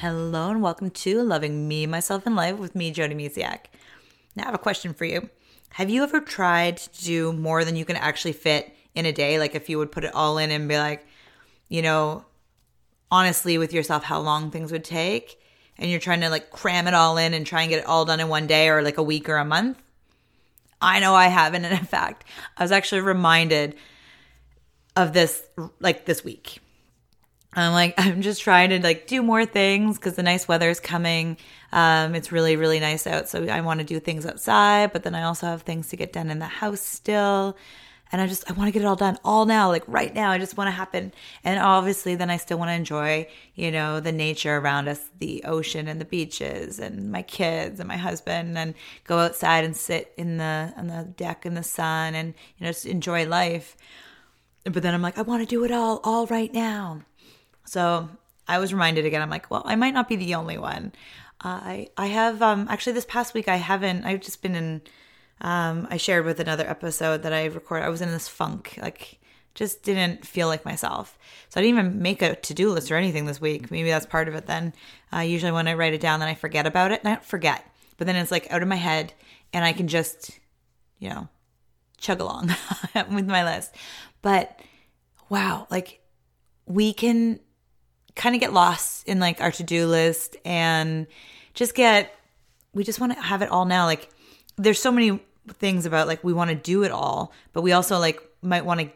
Hello and welcome to Loving Me, Myself, and Life with me, Jody Misiak. Now, I have a question for you. Have you ever tried to do more than you can actually fit in a day? Like, if you would put it all in and be like, you know, honestly with yourself, how long things would take, and you're trying to like cram it all in and try and get it all done in one day or like a week or a month? I know I haven't. And in fact, I was actually reminded of this like this week. I'm like, I'm just trying to like do more things because the nice weather is coming. Um, it's really, really nice out. So I want to do things outside, but then I also have things to get done in the house still. And I just, I want to get it all done all now, like right now. I just want to happen. And obviously, then I still want to enjoy, you know, the nature around us, the ocean and the beaches and my kids and my husband and go outside and sit in the, on the deck in the sun and, you know, just enjoy life. But then I'm like, I want to do it all, all right now. So I was reminded again. I'm like, well, I might not be the only one. I I have um actually this past week I haven't. I've just been in. Um, I shared with another episode that I recorded. I was in this funk, like just didn't feel like myself. So I didn't even make a to do list or anything this week. Maybe that's part of it. Then uh, usually when I write it down, then I forget about it. Not forget, but then it's like out of my head, and I can just, you know, chug along with my list. But wow, like we can kind of get lost in like our to-do list and just get we just want to have it all now. Like there's so many things about like we want to do it all but we also like might want to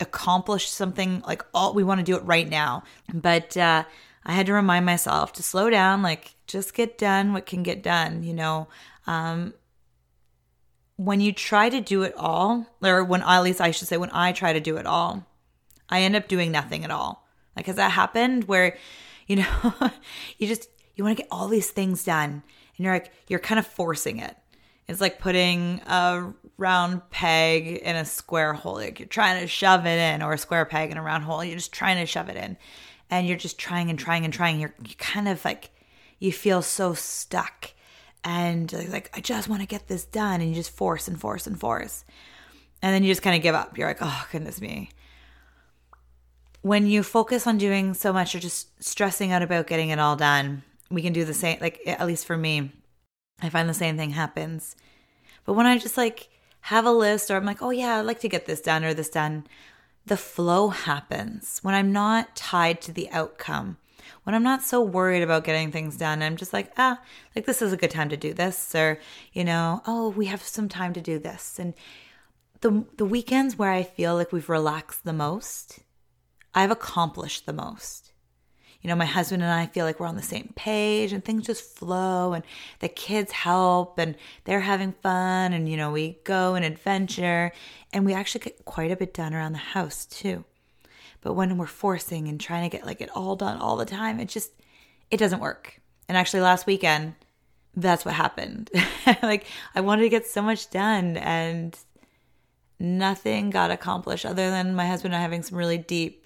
accomplish something like all we want to do it right now. But uh i had to remind myself to slow down like just get done what can get done you know? Um when you try to do it all or when at least i should say when i try to do it all i end up doing nothing at all like, has that happened where, you know, you just, you want to get all these things done and you're like, you're kind of forcing it. It's like putting a round peg in a square hole. Like you're trying to shove it in, or a square peg in a round hole. You're just trying to shove it in, and you're just trying and trying and trying. You're you kind of like you feel so stuck, and like I just want to get this done, and you just force and force and force, and then you just kind of give up. You're like, oh goodness me, when you focus on doing so much or just stressing out about getting it all done, we can do the same. Like, at least for me, I find the same thing happens. But when I just like have a list or I'm like, oh yeah, I'd like to get this done or this done, the flow happens when I'm not tied to the outcome. When I'm not so worried about getting things done, I'm just like, ah, like this is a good time to do this, or you know, oh, we have some time to do this. And the the weekends where I feel like we've relaxed the most I've accomplished the most. You know, my husband and I feel like we're on the same page and things just flow and the kids help and they're having fun and, you know, we go and adventure and we actually get quite a bit done around the house too. But when we're forcing and trying to get like it all done all the time, it just, it doesn't work. And actually last weekend, that's what happened. like I wanted to get so much done and nothing got accomplished other than my husband and I having some really deep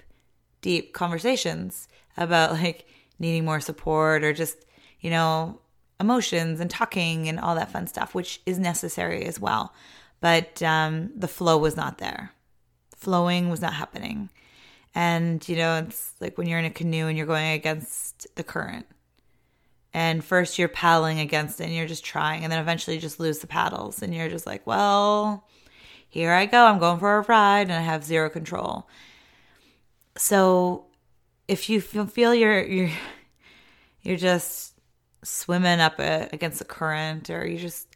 deep conversations about like needing more support or just, you know, emotions and talking and all that fun stuff, which is necessary as well. But um, the flow was not there. Flowing was not happening. And, you know, it's like when you're in a canoe and you're going against the current. And first you're paddling against it and you're just trying. And then eventually you just lose the paddles and you're just like, well, here I go. I'm going for a ride and I have zero control so if you feel you're you're you're just swimming up a, against the current or you just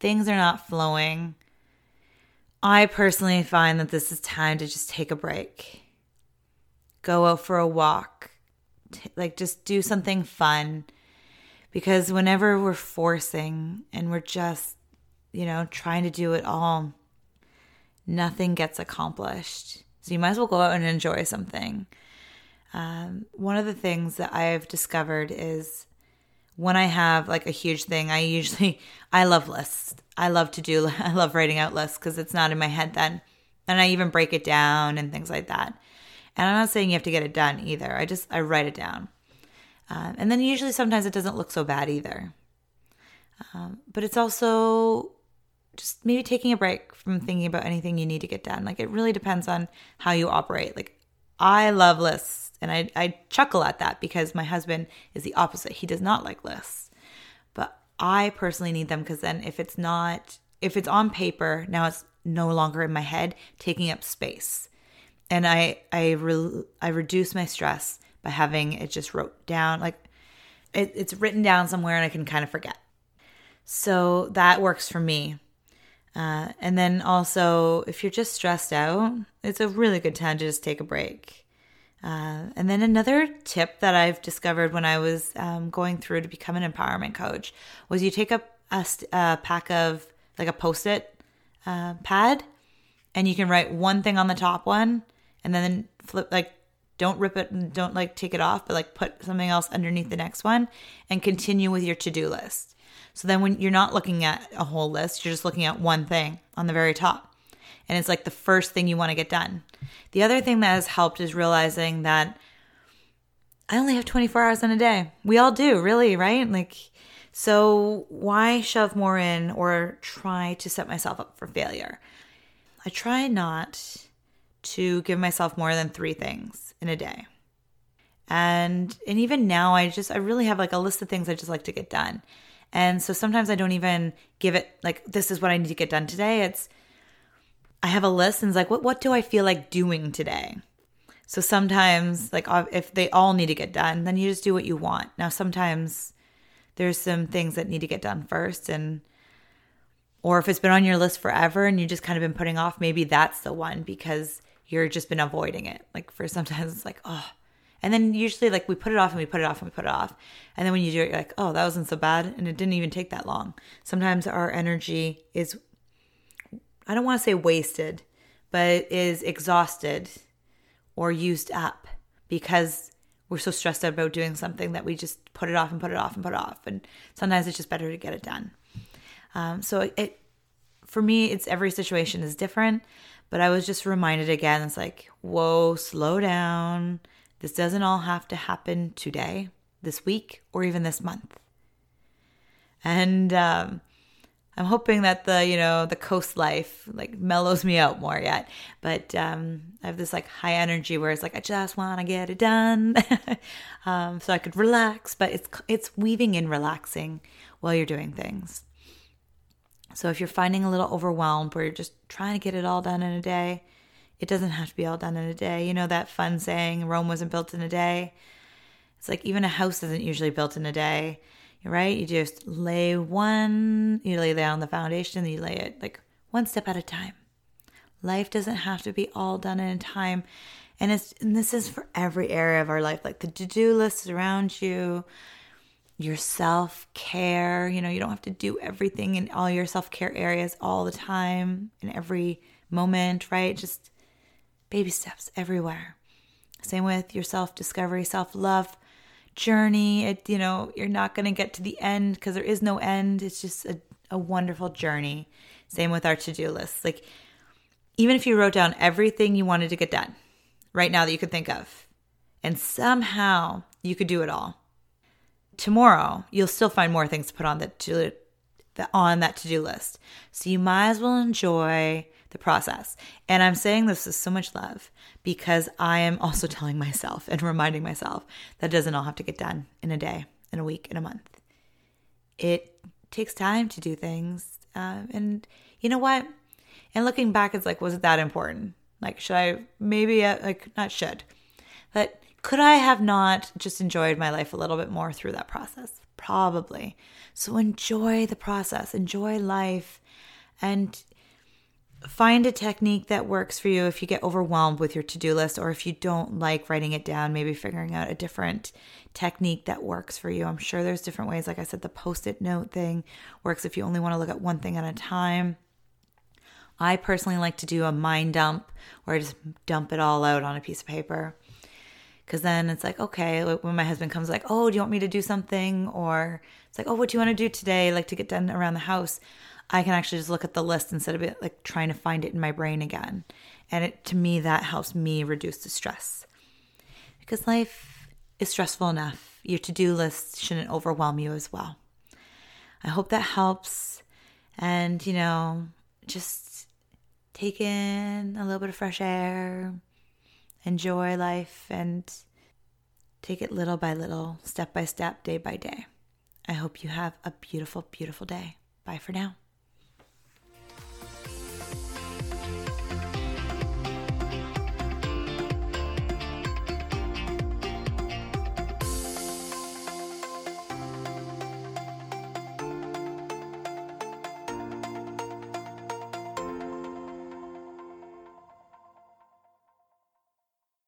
things are not flowing i personally find that this is time to just take a break. Go out for a walk. T- like just do something fun. Because whenever we're forcing and we're just you know trying to do it all nothing gets accomplished so you might as well go out and enjoy something. Um, one of the things that I've discovered is when I have like a huge thing, I usually I love lists. I love to do I love writing out lists because it's not in my head then, and I even break it down and things like that. And I'm not saying you have to get it done either. I just I write it down, um, and then usually sometimes it doesn't look so bad either. Um, but it's also just maybe taking a break from thinking about anything you need to get done. Like it really depends on how you operate. Like I love lists. And I, I chuckle at that because my husband is the opposite. He does not like lists. But I personally need them because then if it's not, if it's on paper, now it's no longer in my head, taking up space. And I, I, re, I reduce my stress by having it just wrote down, like it, it's written down somewhere and I can kind of forget. So that works for me. Uh, and then also, if you're just stressed out, it's a really good time to just take a break. Uh, and then another tip that I've discovered when I was um, going through to become an empowerment coach was you take up a, a pack of like a post it uh, pad and you can write one thing on the top one and then flip like don't rip it and don't like take it off but like put something else underneath the next one and continue with your to-do list so then when you're not looking at a whole list, you're just looking at one thing on the very top. And it's like the first thing you want to get done. The other thing that has helped is realizing that I only have 24 hours in a day. We all do, really, right? Like, so why shove more in or try to set myself up for failure? I try not to give myself more than three things in a day. And and even now I just I really have like a list of things I just like to get done. And so sometimes I don't even give it like this is what I need to get done today. It's I have a list and it's like what what do I feel like doing today? So sometimes like if they all need to get done, then you just do what you want. Now sometimes there's some things that need to get done first and or if it's been on your list forever and you just kind of been putting off, maybe that's the one because you're just been avoiding it. Like for sometimes it's like, oh, and then usually, like, we put it off and we put it off and we put it off. And then when you do it, you're like, oh, that wasn't so bad. And it didn't even take that long. Sometimes our energy is, I don't want to say wasted, but is exhausted or used up because we're so stressed out about doing something that we just put it off and put it off and put it off. And sometimes it's just better to get it done. Um, so it, for me, it's every situation is different. But I was just reminded again, it's like, whoa, slow down this doesn't all have to happen today, this week, or even this month. And um, I'm hoping that the you know the coast life like mellows me out more yet. But um, I have this like high energy where it's like I just want to get it done, um, so I could relax. But it's it's weaving in relaxing while you're doing things. So if you're finding a little overwhelmed where you're just trying to get it all done in a day, it doesn't have to be all done in a day. You know that fun saying, Rome wasn't built in a day? It's like even a house isn't usually built in a day, right? You just lay one, you lay down the foundation, you lay it like one step at a time. Life doesn't have to be all done in a time. And it's and this is for every area of our life, like the to-do lists around you, your self-care. You know, you don't have to do everything in all your self-care areas all the time in every moment, right? Just baby steps everywhere. Same with your self discovery, self love journey. It, you know, you're not going to get to the end because there is no end. It's just a, a wonderful journey. Same with our to do list. Like, even if you wrote down everything you wanted to get done right now that you could think of, and somehow you could do it all, tomorrow you'll still find more things to put on the to the, on that to do list. So you might as well enjoy the process. And I'm saying this with so much love because I am also telling myself and reminding myself that doesn't all have to get done in a day, in a week, in a month. It takes time to do things. Uh, and you know what? And looking back, it's like, was it that important? Like, should I maybe, uh, like, not should, but could I have not just enjoyed my life a little bit more through that process? Probably. So enjoy the process, enjoy life, and find a technique that works for you if you get overwhelmed with your to-do list or if you don't like writing it down maybe figuring out a different technique that works for you. I'm sure there's different ways. Like i said the post-it note thing works if you only want to look at one thing at a time. I personally like to do a mind dump where i just dump it all out on a piece of paper. Because then it's like okay when my husband comes like oh do you want me to do something? Or it's like oh what do you want to do today? Like to get done around the house I can actually just look at the list instead of it like trying to find it in my brain again. And it to me that helps me reduce the stress. Because life is stressful enough. Your to-do list shouldn't overwhelm you as well. I hope that helps and you know, just take in a little bit of fresh air, enjoy life and Take it little by little, step by step, day by day. I hope you have a beautiful, beautiful day. Bye for now.